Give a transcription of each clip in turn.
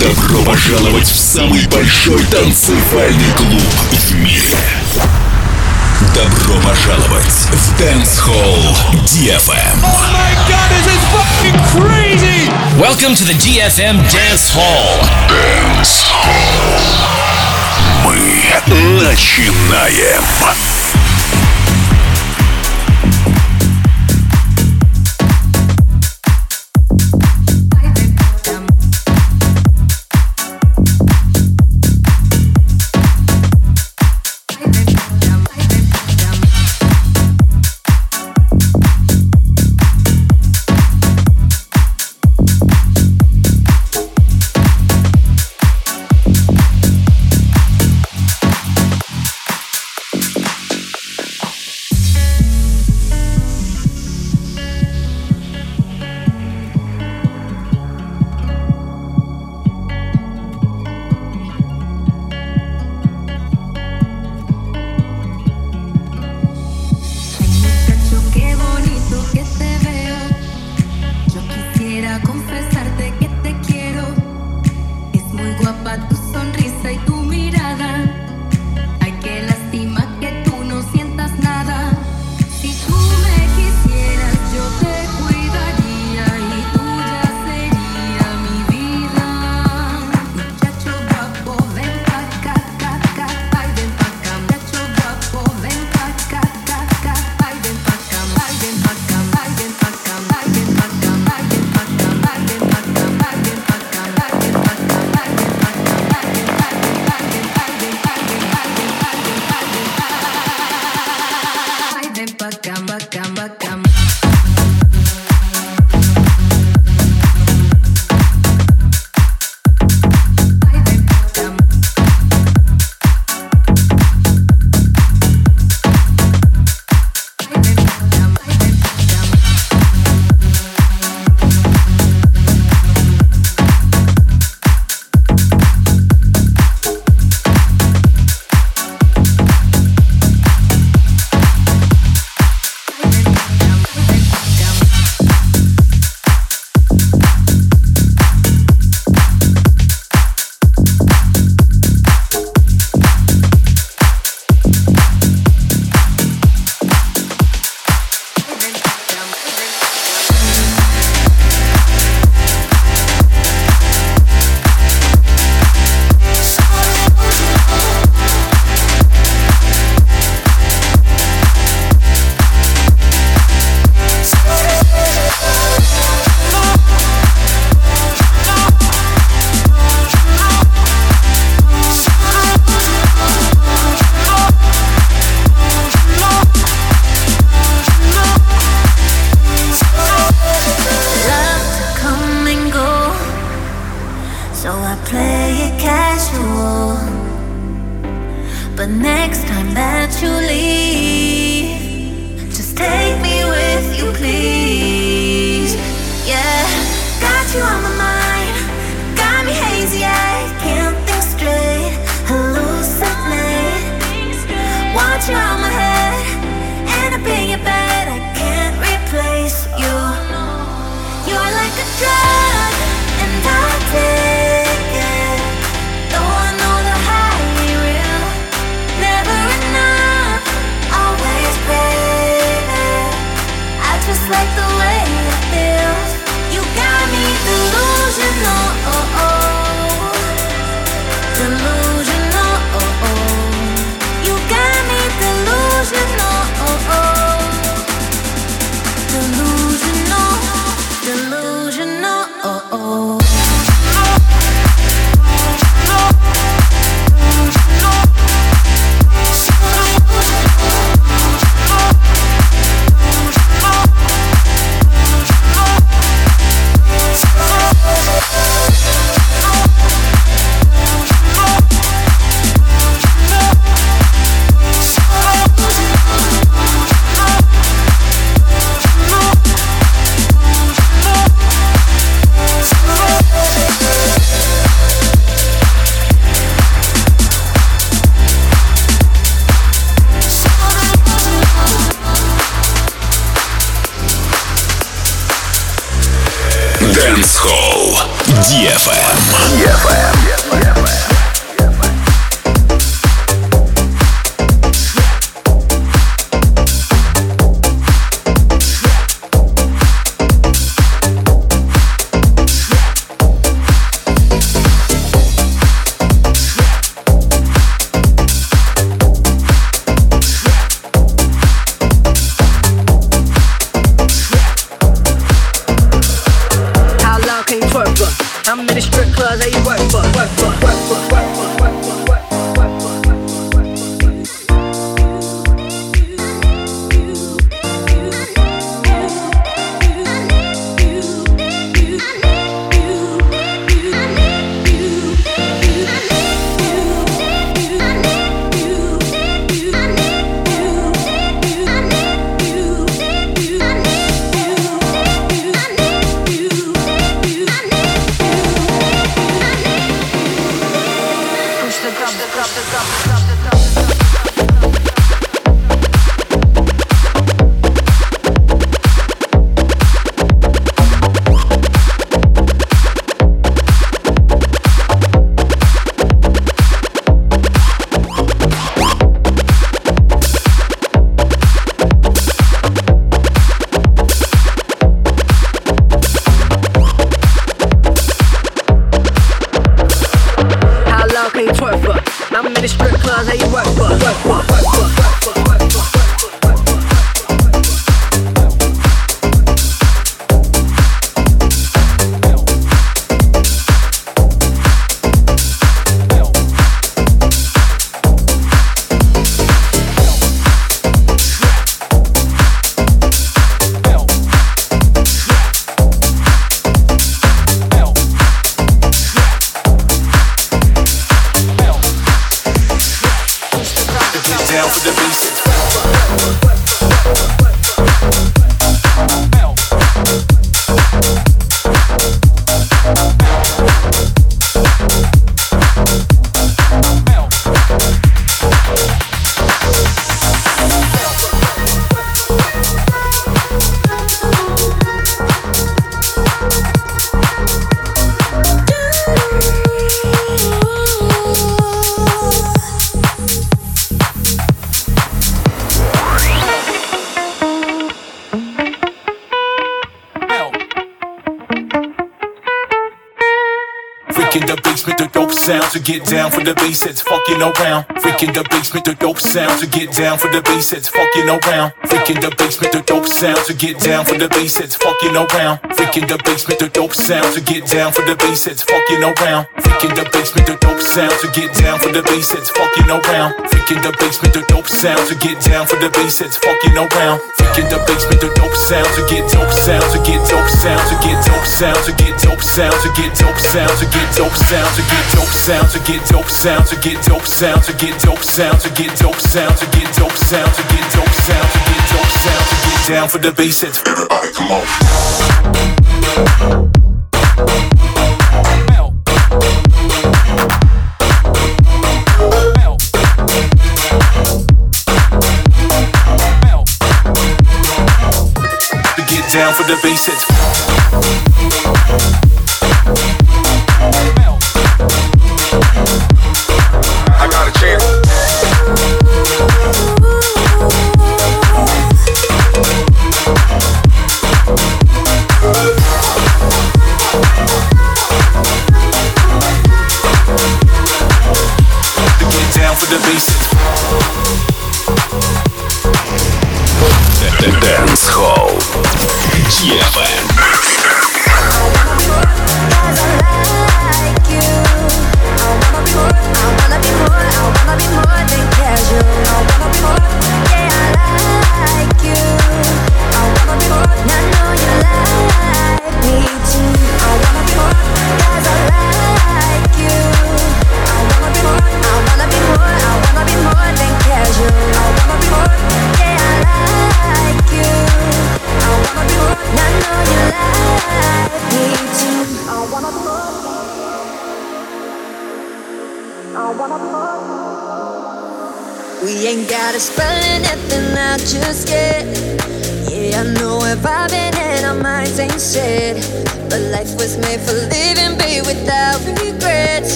Добро пожаловать в самый большой танцевальный клуб в мире. Добро пожаловать в Dance Hall DFM. Oh my god, this is fucking crazy! Welcome to the DFM эм Dance Hall. Dance Hall. Мы начинаем. Like the way it feels. You leave, just take me with you, please. Yeah, got me through get down for the bass that's fucking around. Freak in the basement, the dope sound to get down for the bass that's fucking around. Freak in the basement, the dope sound to get down for the bass that's fucking around. Freak in the basement, the dope sound to get down for the bass that's fucking around. Freak in the basement, the dope sounds to get down for the bass that's fucking around. Freak in the basement, the dope sounds to get down for the bass that's fucking around. Freak in the basement, the dope sounds to get dope sounds to get dope sounds to get dope sounds to get dope sounds to get dope sounds to get dope sounds to get dope sounds to get dope sounds to get dope sounds to get dope sounds to get dope sounds to get dope sounds to get dope sounds to get dope sounds to get down for the bass that's Everybody come on. Down for the bass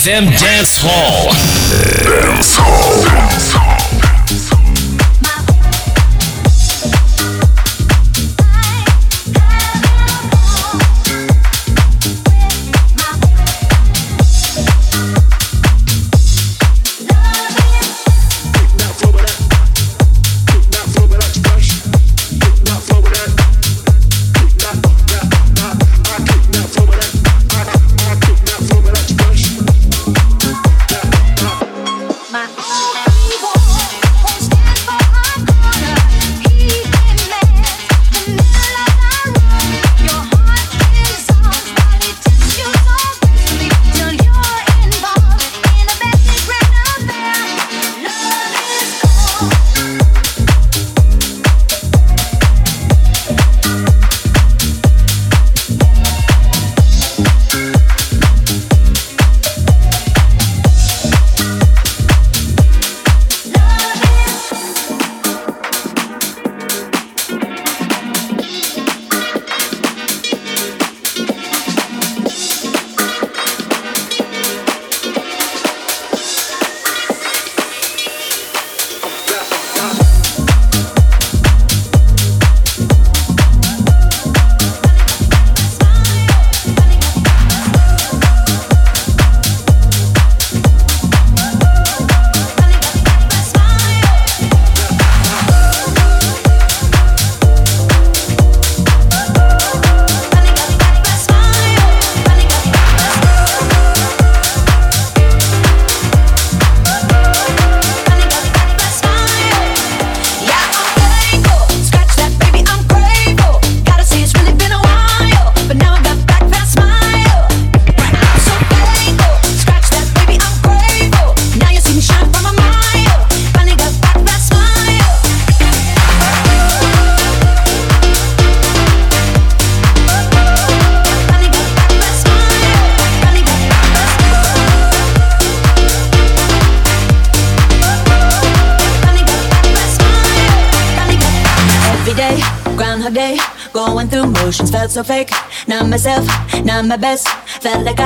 DFM my best. Felt like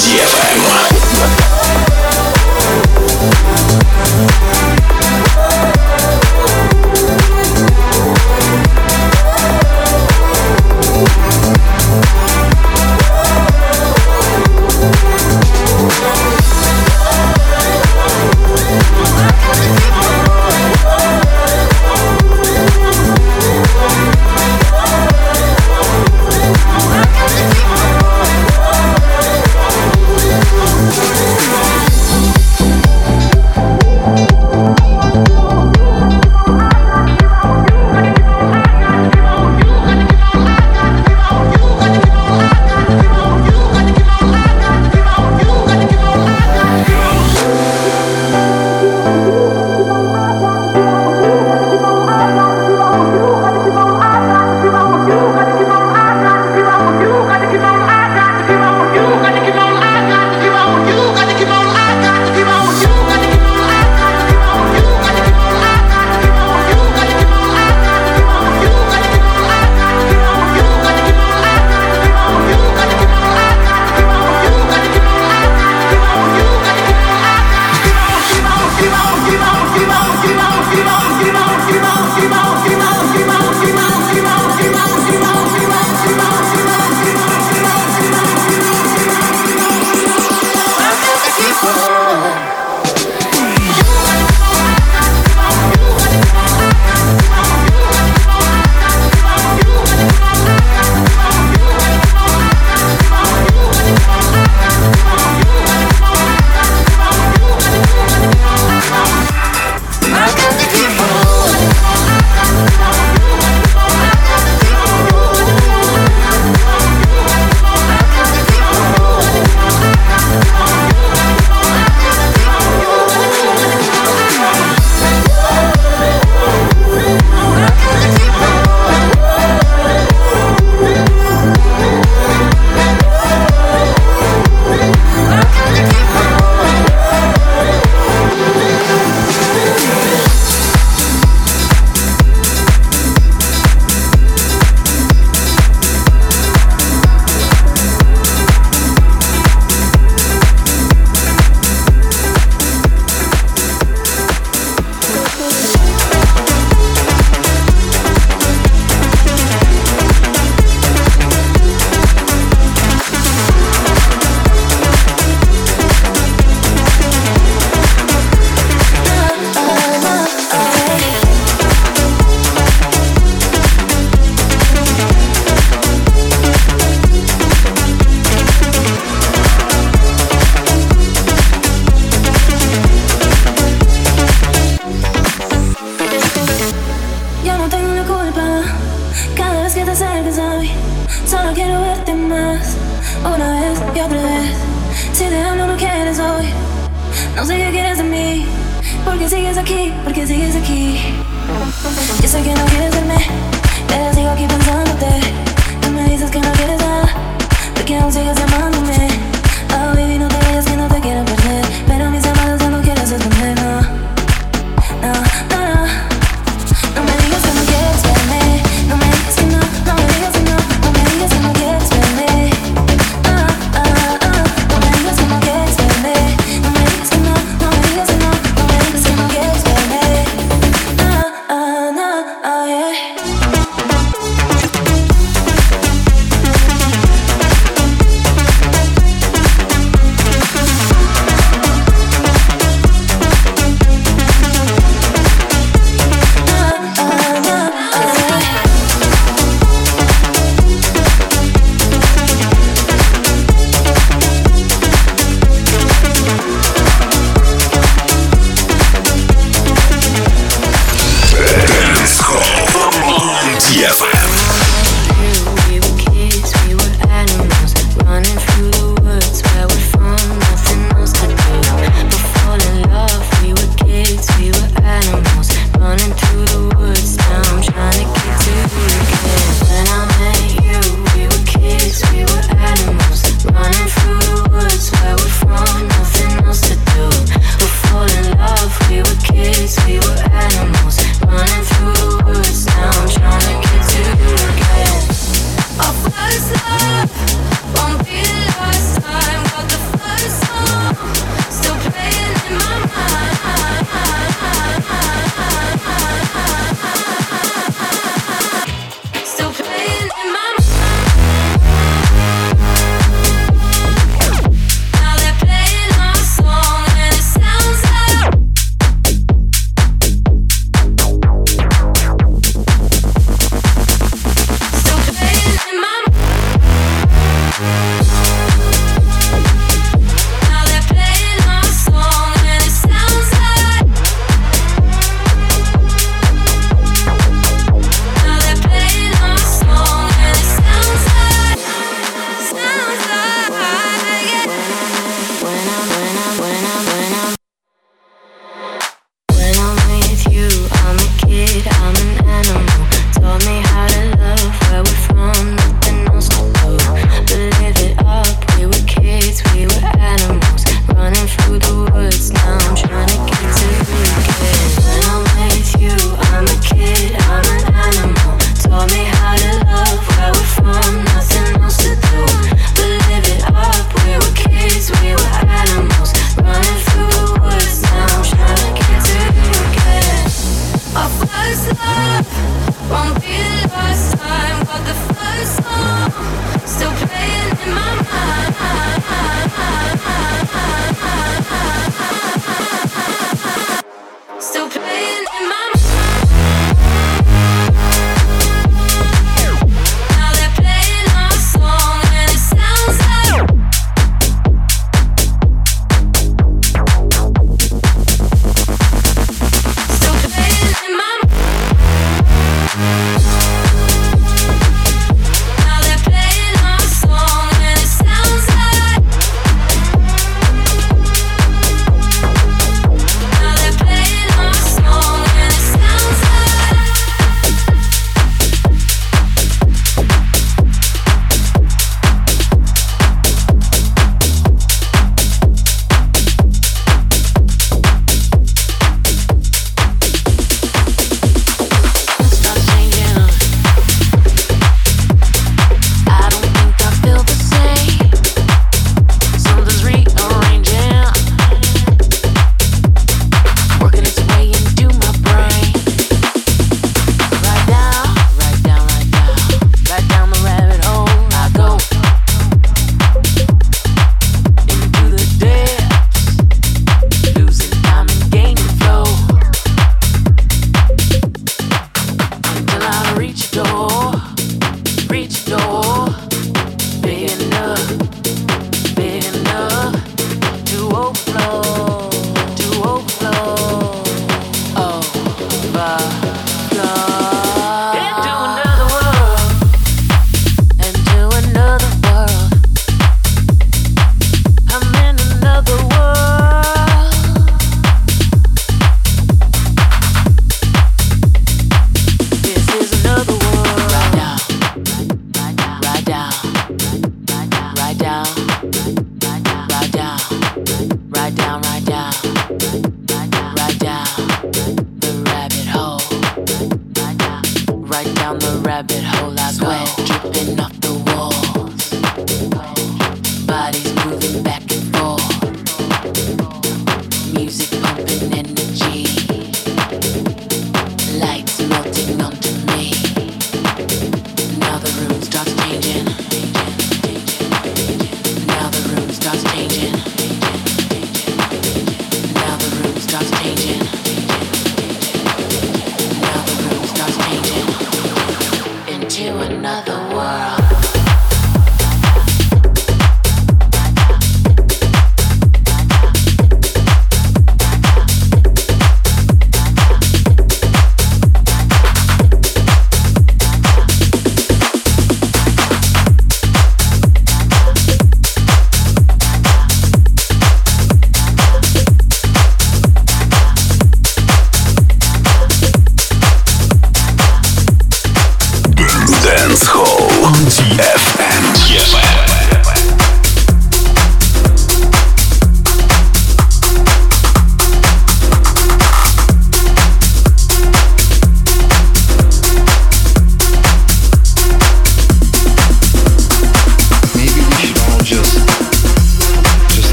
DFM.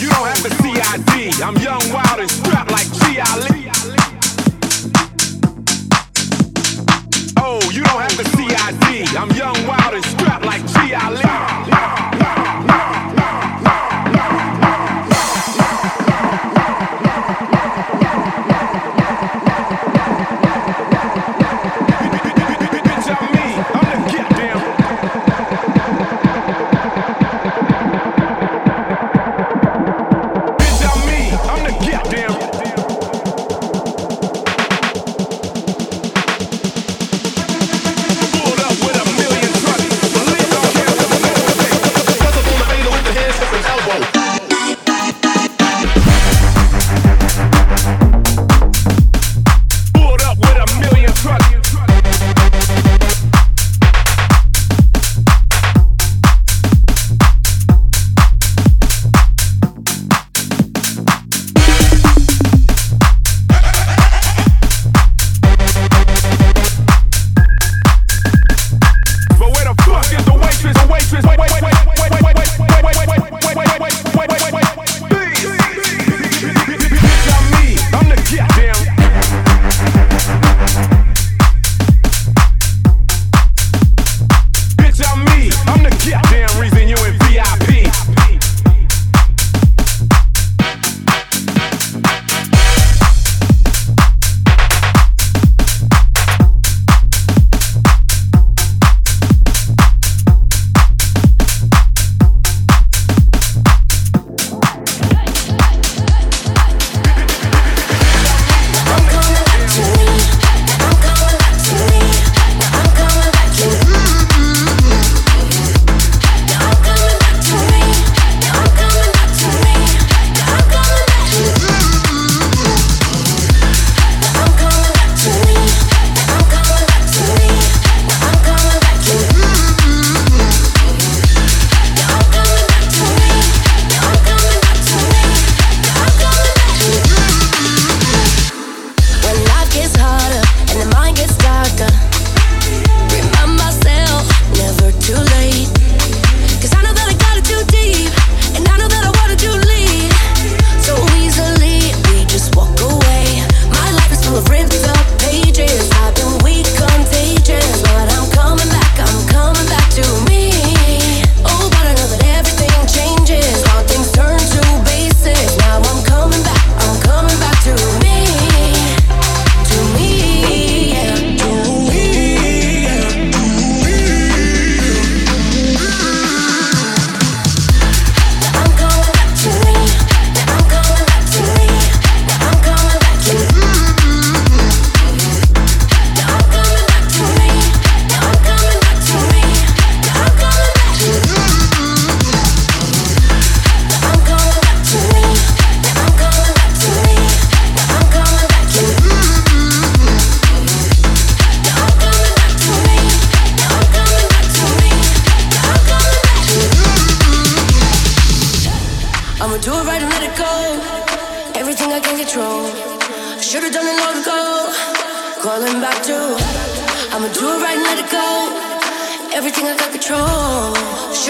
you don't have to CID. I'm young, wild, and strapped like G.I. Ali. Oh, you don't have to CID. I'm young, wild, and strapped.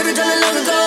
Should've done it long ago.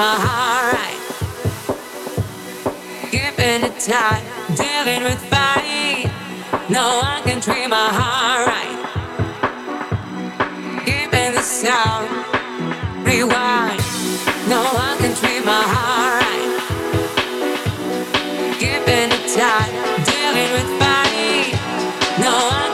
My heart right. Keeping it tight, dealing with fight. No one can treat my heart right. Keeping the sound, rewind. No one can treat my heart right. Keeping it tight, dealing with fight. No one